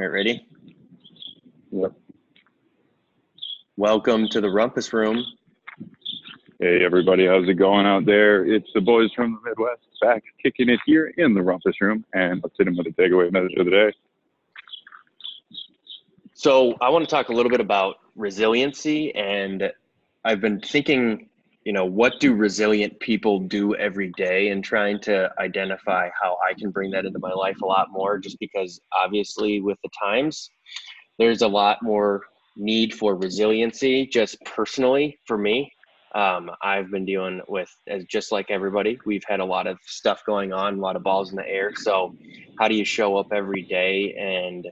All right, ready? Yep. Welcome to the Rumpus Room. Hey everybody, how's it going out there? It's the boys from the Midwest back kicking it here in the Rumpus Room, and let's hit them with a takeaway message of the day. So, I want to talk a little bit about resiliency, and I've been thinking, you know, what do resilient people do every day, and trying to identify how I can bring that into my life a lot more, just because obviously with the times, there's a lot more need for resiliency just personally for me. Um, i've been dealing with as just like everybody we've had a lot of stuff going on a lot of balls in the air. So how do you show up every day and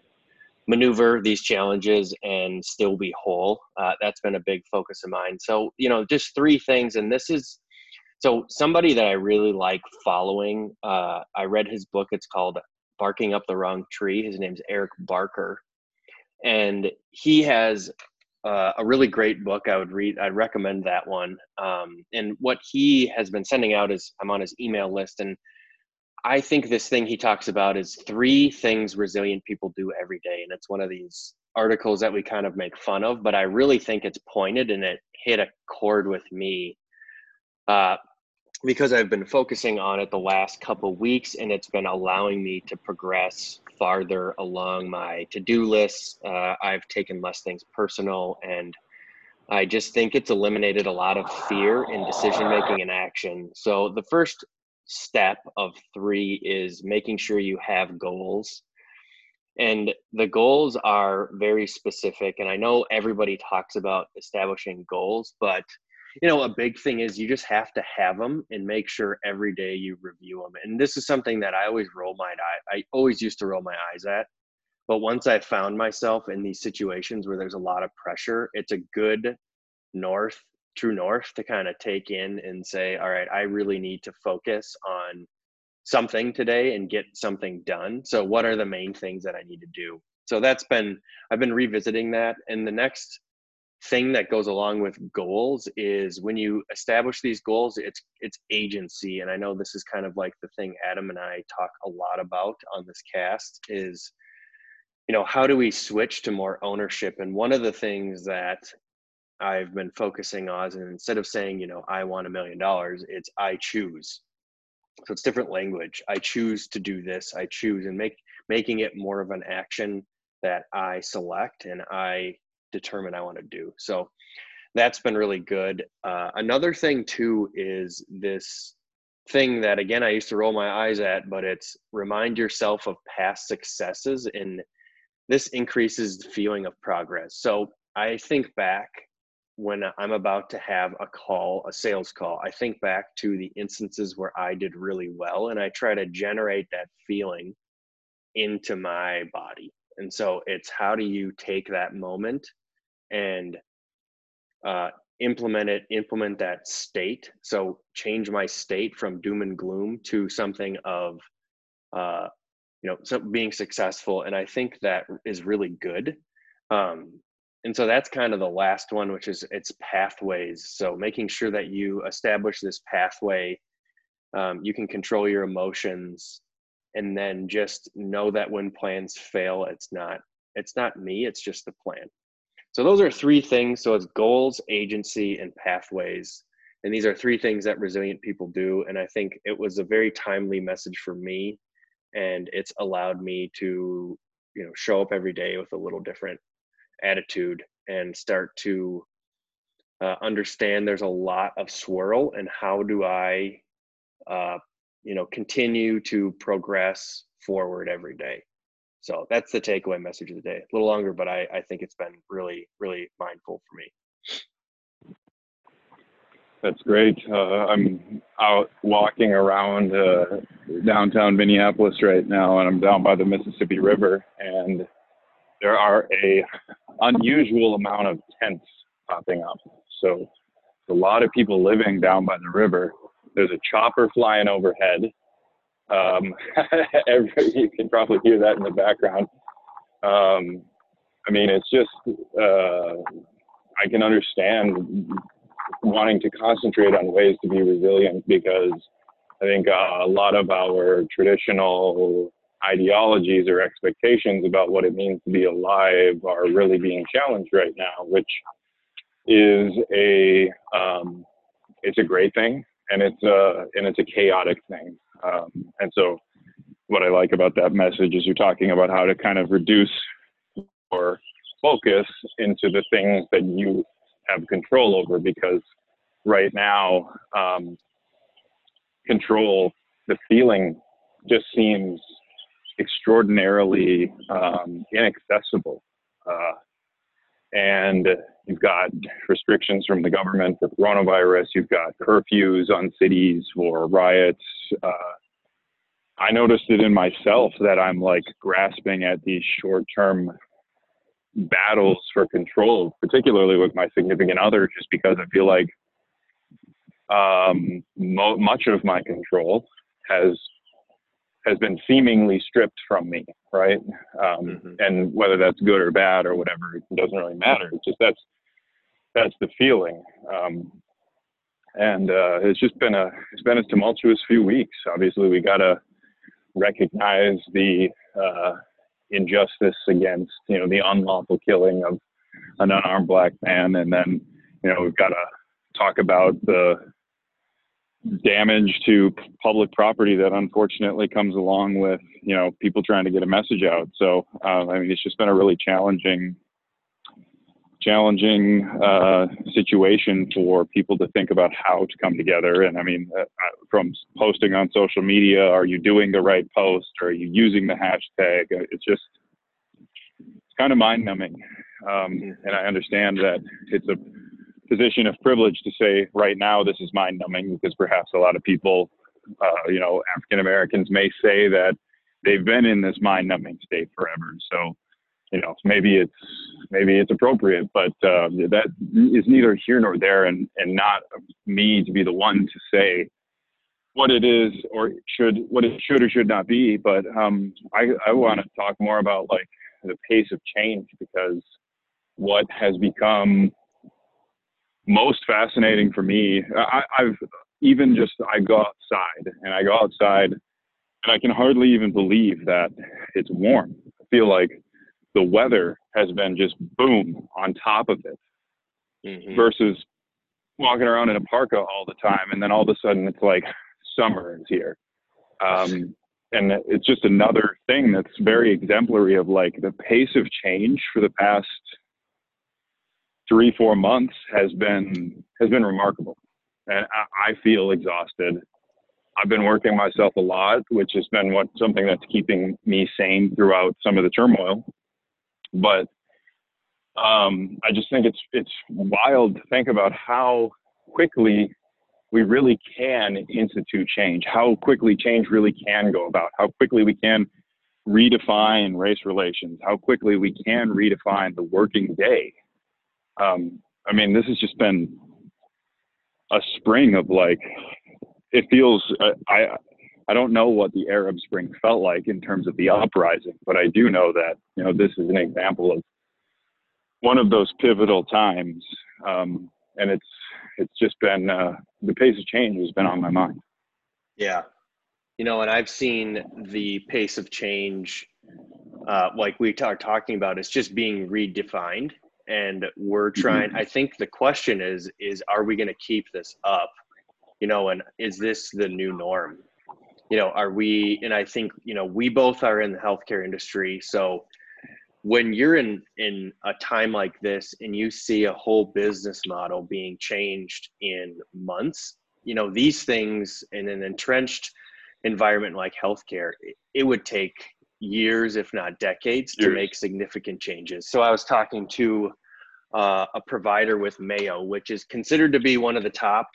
maneuver these challenges and still be whole uh, that's been a big focus of mine so you know just three things and this is so somebody that i really like following uh, i read his book it's called barking up the wrong tree his name's eric barker and he has uh, a really great book. I would read. I'd recommend that one. Um, and what he has been sending out is I'm on his email list, and I think this thing he talks about is three things resilient people do every day, and it's one of these articles that we kind of make fun of, but I really think it's pointed and it hit a chord with me. Uh, because I've been focusing on it the last couple weeks and it's been allowing me to progress farther along my to-do list. Uh, I've taken less things personal and I just think it's eliminated a lot of fear in decision making and action. So the first step of 3 is making sure you have goals. And the goals are very specific and I know everybody talks about establishing goals, but you know a big thing is you just have to have them and make sure every day you review them and this is something that i always roll my eye i always used to roll my eyes at but once i found myself in these situations where there's a lot of pressure it's a good north true north to kind of take in and say all right i really need to focus on something today and get something done. So what are the main things that i need to do? So that's been i've been revisiting that and the next thing that goes along with goals is when you establish these goals it's it's agency and i know this is kind of like the thing adam and i talk a lot about on this cast is you know how do we switch to more ownership? And one of the things that i've been focusing on is instead of saying you know i want a million dollars it's i choose so it's different language i choose to do this i choose and make making it more of an action that i select and i determine I want to do. So that's been really good. Uh, another thing too is this thing that again I used to roll my eyes at, but it's remind yourself of past successes and this increases the feeling of progress. So I think back when I'm about to have a call, a sales call, I think back to the instances where I did really well and I try to generate that feeling into my body. And so it's how do you take that moment and uh, implement it, implement that state. So change my state from doom and gloom to something of, uh, you know, so being successful. And I think that is really good. Um, and so that's kind of the last one, which is it's pathways. So making sure that you establish this pathway, um, you can control your emotions, and then just know that when plans fail, it's not it's not me, it's just the plan. So those are three things. So it's goals, agency, and pathways. And these are three things that resilient people do. And I think it was a very timely message for me. And it's allowed me to, you know, show up every day with a little different attitude and start to uh, understand there's a lot of swirl and how do I, uh, you know, continue to progress forward every day. So that's the takeaway message of the day. A little longer, but I, I think it's been really, really mindful for me. That's great. Uh, I'm out walking around uh, downtown Minneapolis right now, and I'm down by the Mississippi River, and there are a unusual amount of tents popping up. So a lot of people living down by the river. There's a chopper flying overhead um, every, you can probably hear that in the background. Um, I mean, it's just, uh, I can understand wanting to concentrate on ways to be resilient because I think uh, a lot of our traditional ideologies or expectations about what it means to be alive are really being challenged right now, which is a um, it's a great thing and it's a and it's a chaotic thing. Um, and so, what I like about that message is you're talking about how to kind of reduce your focus into the things that you have control over because right now um, control the feeling just seems extraordinarily um, inaccessible. Uh, and you've got restrictions from the government for coronavirus, you've got curfews on cities for riots. Uh, I noticed it in myself that I'm like grasping at these short term battles for control, particularly with my significant other, just because I feel like um, mo- much of my control has has been seemingly stripped from me, right? Um, mm-hmm. And whether that's good or bad or whatever, it doesn't really matter. It's just that's that's the feeling. Um, and uh, it's just been a it's been a tumultuous few weeks. Obviously, we gotta recognize the uh, injustice against you know the unlawful killing of an unarmed black man, and then you know we've got to talk about the damage to public property that unfortunately comes along with you know people trying to get a message out. So uh, I mean, it's just been a really challenging challenging uh, situation for people to think about how to come together. And I mean, uh, uh from posting on social media, are you doing the right post? Are you using the hashtag? Uh, it's just it's kind of mind numbing. Um, and I understand that it's a position of privilege to say right now this is mind numbing because perhaps a lot of people, uh, you know, African Americans may say that they've been in this mind numbing state forever. So, you know, maybe it's maybe it's appropriate, but uh, that is neither here nor there, and and not me to be the one to say what it is or should what it should or should not be. But um, I I want to talk more about like the pace of change because what has become most fascinating for me, I, I've even just I go outside and I go outside and I can hardly even believe that it's warm. I feel like the weather has been just boom on top of it mm-hmm. versus walking around in a parka all the time and then all of a sudden it's like summer is here. Um, and it's just another thing that's very exemplary of like the pace of change for the past three four months has been has been remarkable, and I, I feel exhausted. I've been working myself a lot, which has been what something that's keeping me sane throughout some of the turmoil. But um, I just think it's it's wild to think about how quickly we really can institute change, how quickly change really can go about, how quickly we can redefine race relations, how quickly we can redefine the working day um, I mean, this has just been a spring of like, it feels, uh, I, I don't know what the Arab Spring felt like in terms of the uprising, but I do know that, you know, this is an example of one of those pivotal times. Um, and it's, it's just been, uh, the pace of change has been on my mind. Yeah. You know, and I've seen the pace of change, uh, like we are talking about, it's just being redefined and we're mm-hmm. trying i think the question is is are we going to keep this up you know and is this the new norm you know are we and i think you know we both are in the healthcare industry so when you're in in a time like this and you see a whole business model being changed in months you know these things in an entrenched environment like healthcare it, it would take years, if not decades, years. to make significant changes. So I was talking to uh, a provider with Mayo, which is considered to be one of the top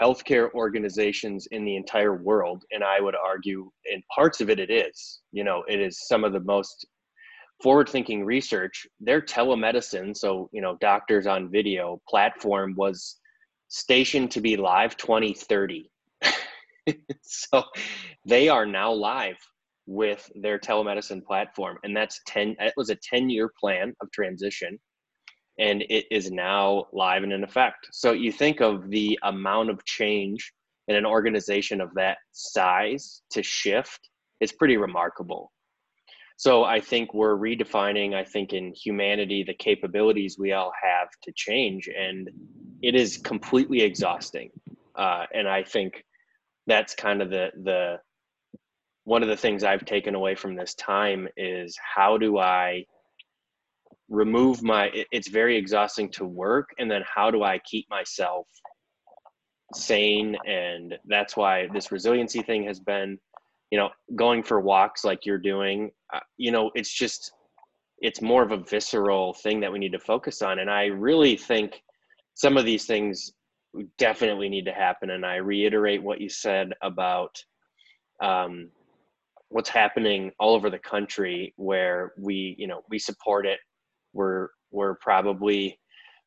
healthcare organizations in the entire world. And I would argue, in parts of it, it is. You know, it is some of the most forward-thinking research. Their telemedicine, so you know, doctors on video platform was stationed to be live 2030. so they are now live with their telemedicine platform and that's 10 it was a 10 year plan of transition and it is now live and in effect so you think of the amount of change in an organization of that size to shift it's pretty remarkable. So I think we're redefining, I think, in humanity, the capabilities we all have to change. And it is completely exhausting. Uh, and I think that's kind of the, the, one of the things I've taken away from this time is how do I remove my, it's very exhausting to work. And then how do I keep myself sane? And that's why this resiliency thing has been you know going for walks like you're doing uh, you know it's just it's more of a visceral thing that we need to focus on and i really think some of these things definitely need to happen and i reiterate what you said about um, what's happening all over the country where we you know we support it we're we're probably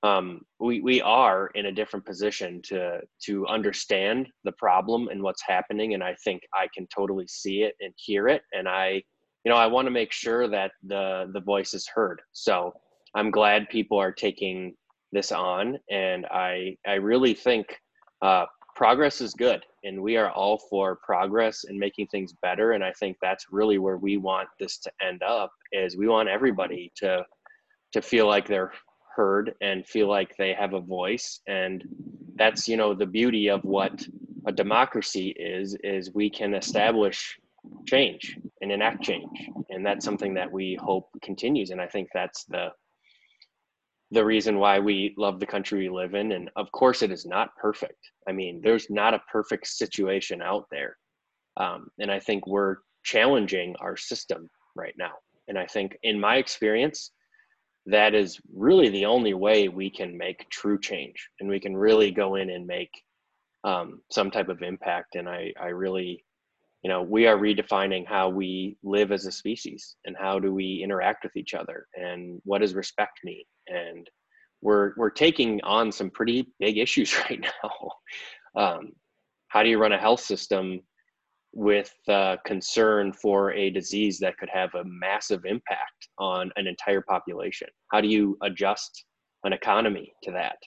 um, we we are in a different position to to understand the problem and what's happening, and I think I can totally see it and hear it, and I, you know, I want to make sure that the the voice is heard. So I'm glad people are taking this on, and I I really think uh, progress is good, and we are all for progress and making things better, and I think that's really where we want this to end up. Is we want everybody to to feel like they're heard and feel like they have a voice and that's you know the beauty of what a democracy is is we can establish change and enact change and that's something that we hope continues and i think that's the the reason why we love the country we live in and of course it is not perfect. I mean there's not a perfect situation out there. Um, and i think we're challenging our system right now. And i think in my experience that is really the only way we can make true change. And we can really go in and make um, some type of impact. And i i really you know we are redefining how we live as a species and how do we interact with each other and what does respect mean and we're we're taking on some pretty big issues right now um, how do you run a health system with uh, concern for a disease that could have a massive impact on an entire population? How do you adjust an economy to that?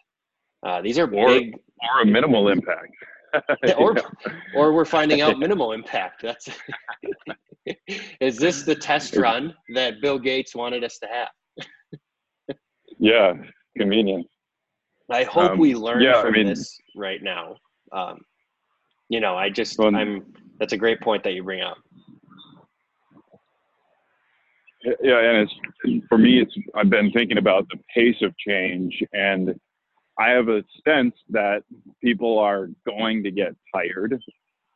Uh, these are or, big, or a minimal impact. or, or we're finding out minimal impact. That's is this the test run that Bill Gates wanted us to have? yeah, convenient. I hope um, we learn yeah, from I mean, this right now. Um, you know, I just well, I'm that's a great point that you bring up. Yeah, and it's for me. It's I've been thinking about the pace of change, and I have a sense that people are going to get tired,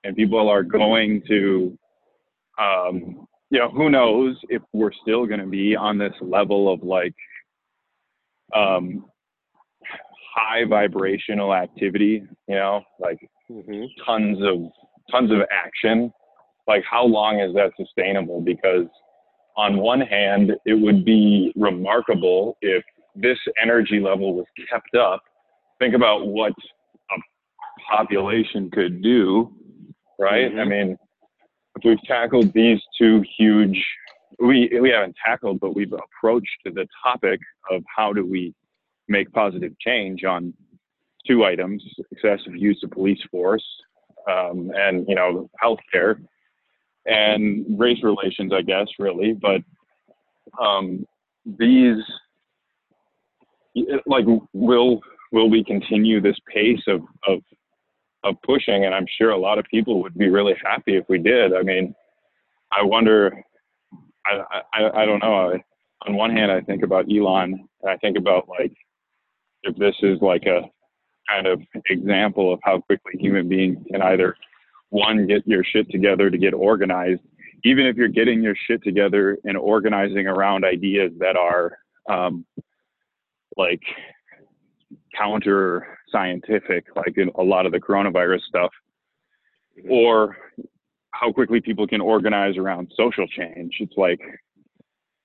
and people are going to, um, you know, who knows if we're still going to be on this level of like um, high vibrational activity. You know, like mm-hmm. tons of tons of action, like how long is that sustainable? Because on one hand, it would be remarkable if this energy level was kept up. Think about what a population could do, right? Mm-hmm. I mean, if we've tackled these two huge, we we haven't tackled, but we've approached the topic of how do we make positive change on two items: excessive use of police force um, and you know healthcare and race relations, I guess, really. But um, these, like, will will we continue this pace of of of pushing? And I'm sure a lot of people would be really happy if we did. I mean, I wonder. I I, I don't know. on one hand, I think about Elon, and I think about like if this is like a kind of example of how quickly human beings can either one get your shit together to get organized even if you're getting your shit together and organizing around ideas that are um, like counter scientific like in a lot of the coronavirus stuff mm-hmm. or how quickly people can organize around social change it's like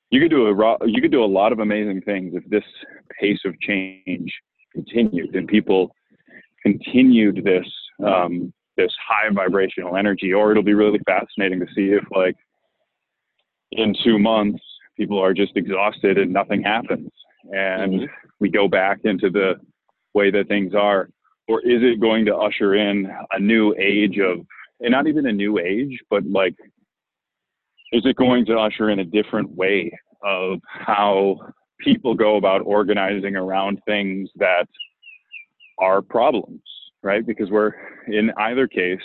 you could do a you could do a lot of amazing things if this pace of change continued and people continued this um, this high vibrational energy, or it'll be really fascinating to see if like in two months people are just exhausted and nothing happens, and mm-hmm. we go back into the way that things are, or is it going to usher in a new age of, and not even a new age, but like is it going to usher in a different way of how people go about organizing around things that are problems, right? Because we're in either case,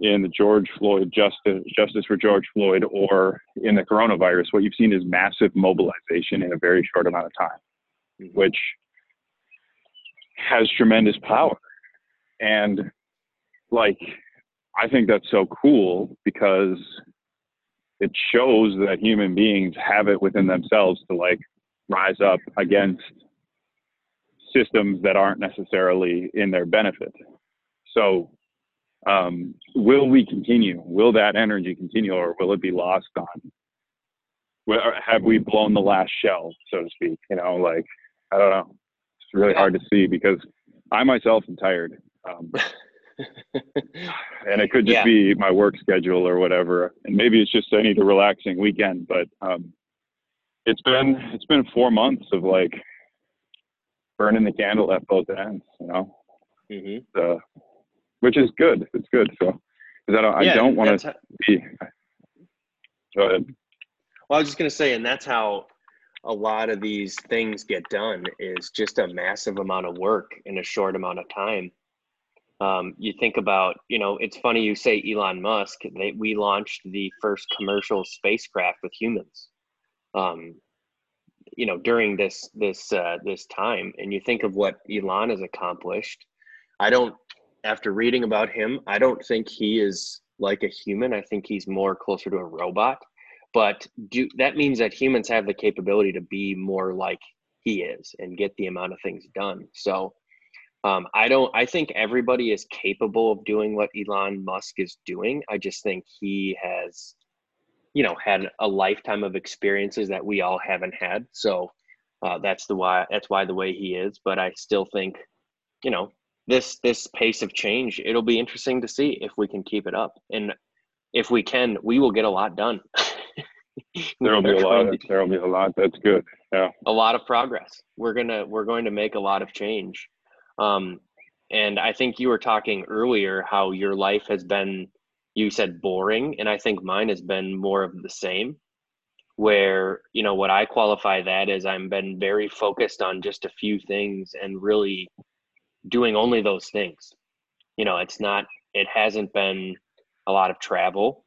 in the George Floyd justice justice for George Floyd or in the coronavirus, what you've seen is massive mobilization in a very short amount of time, mm-hmm. which has tremendous power. And like I think that's so cool because it shows that human beings have it within themselves to like rise up against systems that aren't necessarily in their benefit. So, um, will we continue? Will that energy continue, or will it be lost on? Have we blown the last shell, so to speak? You know, like I don't know. It's really hard to see because I myself am tired. Um, and it could just yeah. be my work schedule or whatever. And maybe it's just I need a relaxing weekend, but um, it's been it's been four months of like burning the candle at both ends, you know. Mm-hmm. Uh, which is good. It's good. So, because I don't, yeah, I don't want to be. Go ahead. Well, I was just gonna say, and that's how a lot of these things get done is just a massive amount of work in a short amount of time um, you think about, you know, it's funny you say Elon Musk. They, we launched the first commercial spacecraft with humans, um, you know, during this this uh, this time. And you think of what Elon has accomplished. I don't, after reading about him, I don't think he is like a human. I think he's more closer to a robot. But do that means that humans have the capability to be more like he is and get the amount of things done. So um, I don't. I think everybody is capable of doing what Elon Musk is doing. I just think he has, you know, had a lifetime of experiences that we all haven't had. So uh, that's the why. That's why the way he is. But I still think, you know, this this pace of change. It'll be interesting to see if we can keep it up, and if we can, we will get a lot done. there'll be a lot. Of, there'll be a lot. That's good. Yeah. A lot of progress. We're gonna we're going to make a lot of change um, and I think you were talking earlier how your life has been, you said boring, and I think mine has been more of the same. Where, you know, what I qualify that as I'm been very focused on just a few things and really doing only those things. You know, it's not, it hasn't been a lot of travel.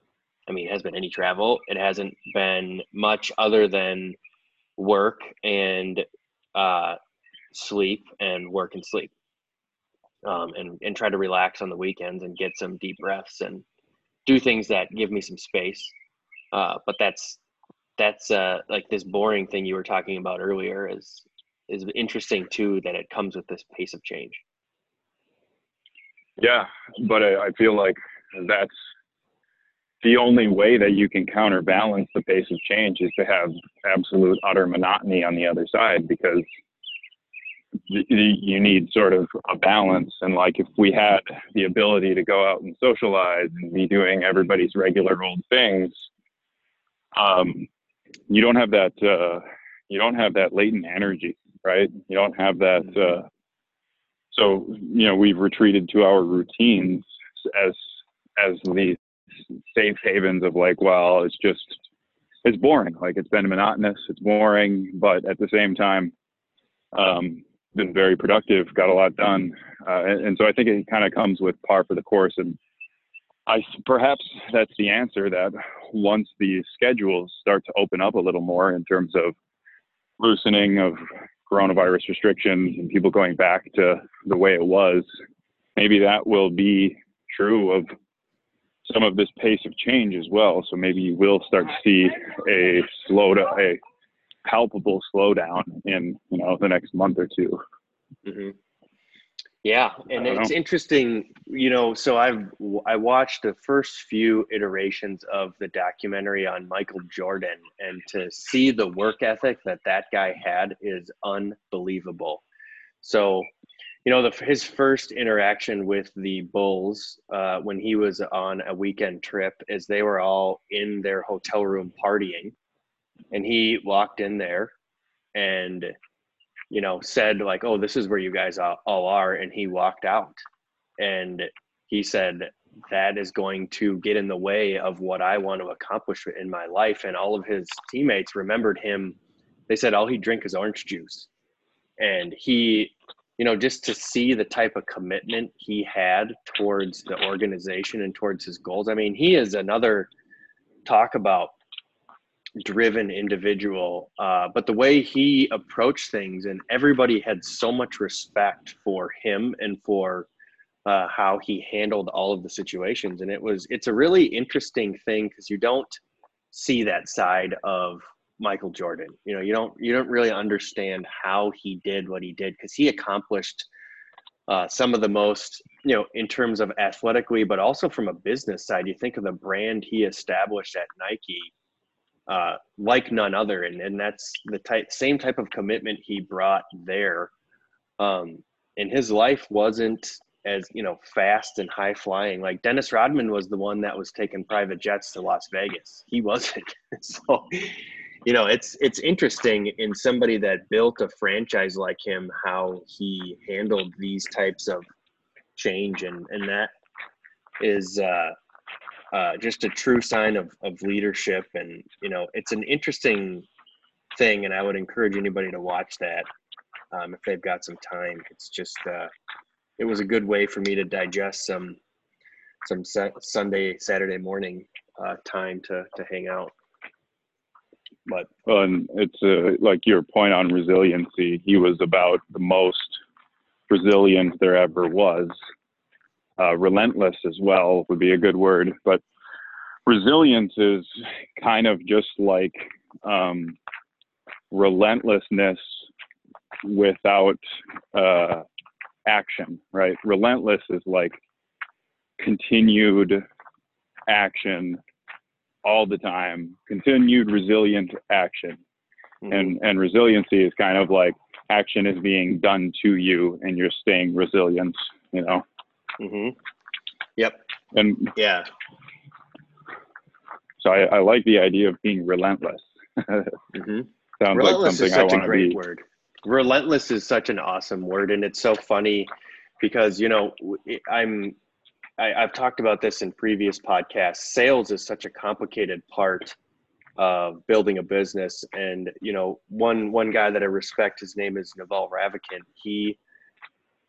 I mean, it hasn't been any travel. It hasn't been much other than work and uh, sleep and work and sleep um, and and try to relax on the weekends and get some deep breaths and do things that give me some space. Uh, but that's that's uh, like this boring thing you were talking about earlier is is interesting too that it comes with this pace of change. Yeah, but I, I feel like that's the only way that you can counterbalance the pace of change is to have absolute utter monotony on the other side because you need sort of a balance. And like if we had the ability to go out and socialize and be doing everybody's regular old things, um, you don't have that. Uh, you don't have that latent energy, right? You don't have that. Uh, so you know we've retreated to our routines as as these safe havens of like, well, it's just it's boring. Like it's been monotonous. It's boring, but at the same time, um, been very productive, got a lot done, uh, and, and, so I think it kind of comes with par for the course. And I perhaps that's the answer that once the schedules start to open up a little more in terms of loosening of coronavirus restrictions and people going back to the way it was, maybe that will be true of some of this pace of change as well. So maybe you will start to see a slow to a palpable slowdown in you know the next month or 2 mm-hmm. Yeah, and it's know. interesting, you know. So I've I watched the first few iterations of the documentary on Michael Jordan, and to see the work ethic that that guy had is unbelievable. So, you know, the, his first interaction with the Bulls uh, when he was on a weekend trip is they were all in their hotel room partying, and he walked in there and you know said like oh this is where you guys all, are and he walked out and he said that is going to get in the way of what I want to accomplish in my life. And all of his teammates remembered him. They said all he drink is orange juice. And he, you know, just to see the type of commitment he had towards the organization and towards his goals. I mean, he is another talk about driven individual. Uh, but the way he approached things, and everybody had so much respect for him and for uh, how he handled all of the situations. And it was, it's a really interesting thing because you don't see that side of Michael Jordan. You know, you don't, you don't really understand how he did what he did because he accomplished uh, some of the most, you know, in terms of athletically, but also from a business side. You think of the brand he established at Nike uh, like none other. And, and that's the type, same type of commitment he brought there. Um, and his life wasn't as, you know, fast and high flying. Like Dennis Rodman was the one that was taking private jets to Las Vegas. He wasn't. so, you know, it's, it's interesting in somebody that built a franchise like him, how he handled these types of change. And, and that is, uh, uh, just a true sign of, of leadership. And, you know, it's an interesting thing. And I would encourage anybody to watch that um, if they've got some time. It's just, uh, it was a good way for me to digest some, some Sunday, Saturday morning uh, time to, to hang out. But, well, and it's uh, like your point on resiliency. He was about the most resilient there ever was uh, relentless as well would be a good word. But resilience is kind of just like um, relentlessness without uh, action, right? Relentless is like continued action all the time, continued resilient action. Mm-hmm. And, and resiliency is kind of like action is being done to you and you're staying resilient, you know? Mm-hmm. Yep. And yeah. So I, I like the idea of being relentless. mm-hmm. Sounds relentless like something is such a great be. word. Relentless is such an awesome word, and it's so funny because you know I'm I, I've talked about this in previous podcasts. Sales is such a complicated part of building a business, and you know one one guy that I respect, his name is Naval Ravikant. He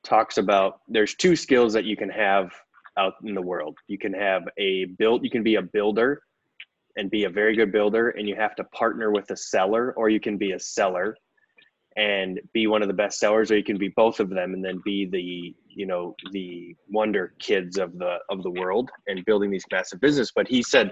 talks about there's two skills that you can have out in the world. You can have a build, you can be a builder and be a very good builder, and you have to partner with a seller, or you can be a seller and be one of the best sellers, or you can be both of them and then be the you know the wonder kids of the of the world and building these massive business. But he said,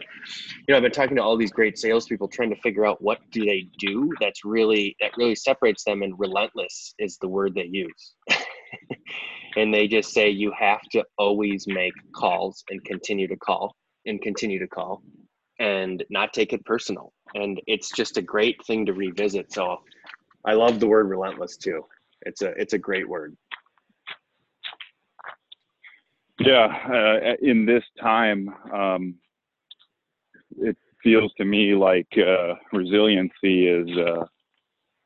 you know, I've been talking to all these great salespeople trying to figure out what do they do that's really that really separates them, and relentless is the word they use. and they just say you have to always make calls and continue to call and continue to call and not take it personal and it's just a great thing to revisit so i love the word relentless too. It's a it's a great word. Yeah uh, in this time um, it feels to me like uh, resiliency is uh,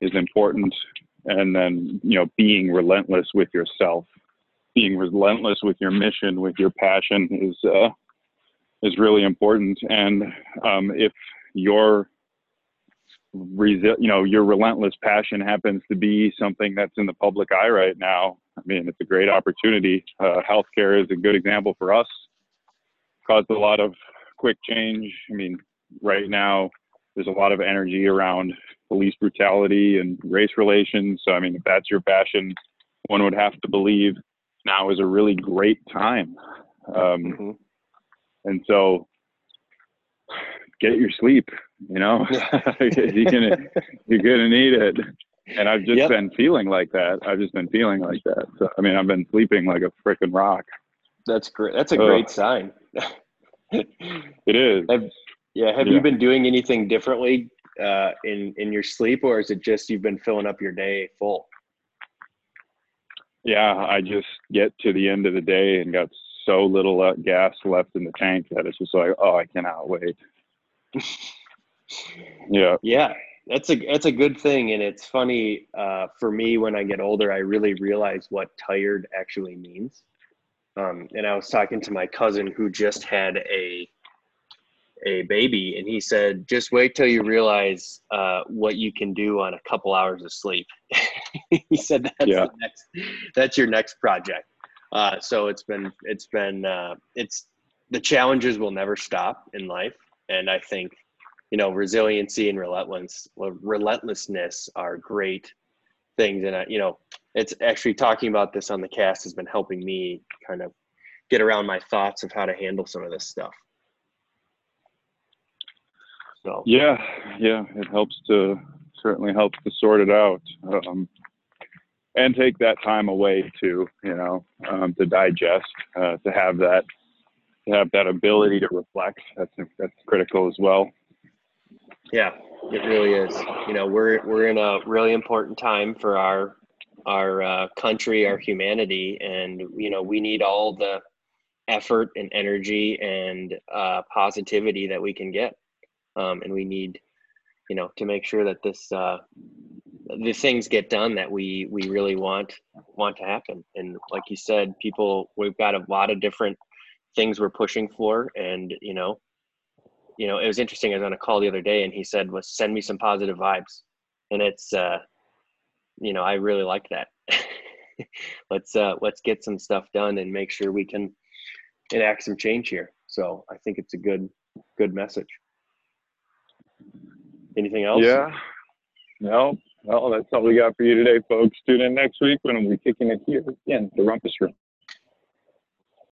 is important. And then you know being relentless with yourself being relentless with your mission with your passion is uh, is really important. And um, if your resi- you know your relentless passion happens to be something that's in the public eye right now i mean it's a great opportunity uh, healthcare is a good example for us caused a lot of quick change i mean right now there's a lot of energy around police brutality and race relations. So, I mean, if that's your passion, one would have to believe now is a really great time. Um, mm-hmm. And so, get your sleep. You know, you're gonna you're gonna need it. And I've just yep. been feeling like that. I've just been feeling like that. So, I mean, I've been sleeping like a freaking rock. That's great. That's a great sign. it is. Have, yeah. Have yeah. you been doing anything differently uh, in in your sleep, or is it just you've been filling up your day full? Yeah, I just get to the end of the day and got so little uh, gas left in the tank that it's just like, oh, I cannot wait. yeah. Yeah, that's a that's a good thing, and it's funny uh, for me when I get older. I really realize what tired actually means. Um, and I was talking to my cousin who just had a a baby, and he said, "Just wait till you realize uh, what you can do on a couple hours of sleep." he said, "That's Yeah. the next, that's your next project." Uh, so it's been it's been uh, it's the challenges will never stop in life, and I think you know resiliency and relentless relentlessness are great things, and I, you know it's actually talking about this on the cast has been helping me kind of get around my thoughts of how to handle some of this stuff. So Yeah, yeah, it helps to certainly helps to sort it out, um, and take that time away to You know, um, to digest, uh, to have that, to have that ability to reflect. That's that's critical as well. Yeah, it really is. You know, we're we're in a really important time for our our uh, country, our humanity, and you know we need all the effort and energy and uh, positivity that we can get, um, and we need you know to make sure that this uh, the things get done that we we really want want to happen. And like you said, people we've got a lot of different things we're pushing for, and you know you know, it was interesting. I was on a call the other day, and he said, "Was send me some positive vibes," and it's, uh, you know, I really like that. let's uh, let's get some stuff done and make sure we can enact some change here. So I think it's a good good message. Anything else? Yeah. No, well, that's all we got for you today, folks. Tune in next week when we'll be kicking it here again, the Rumpus Room.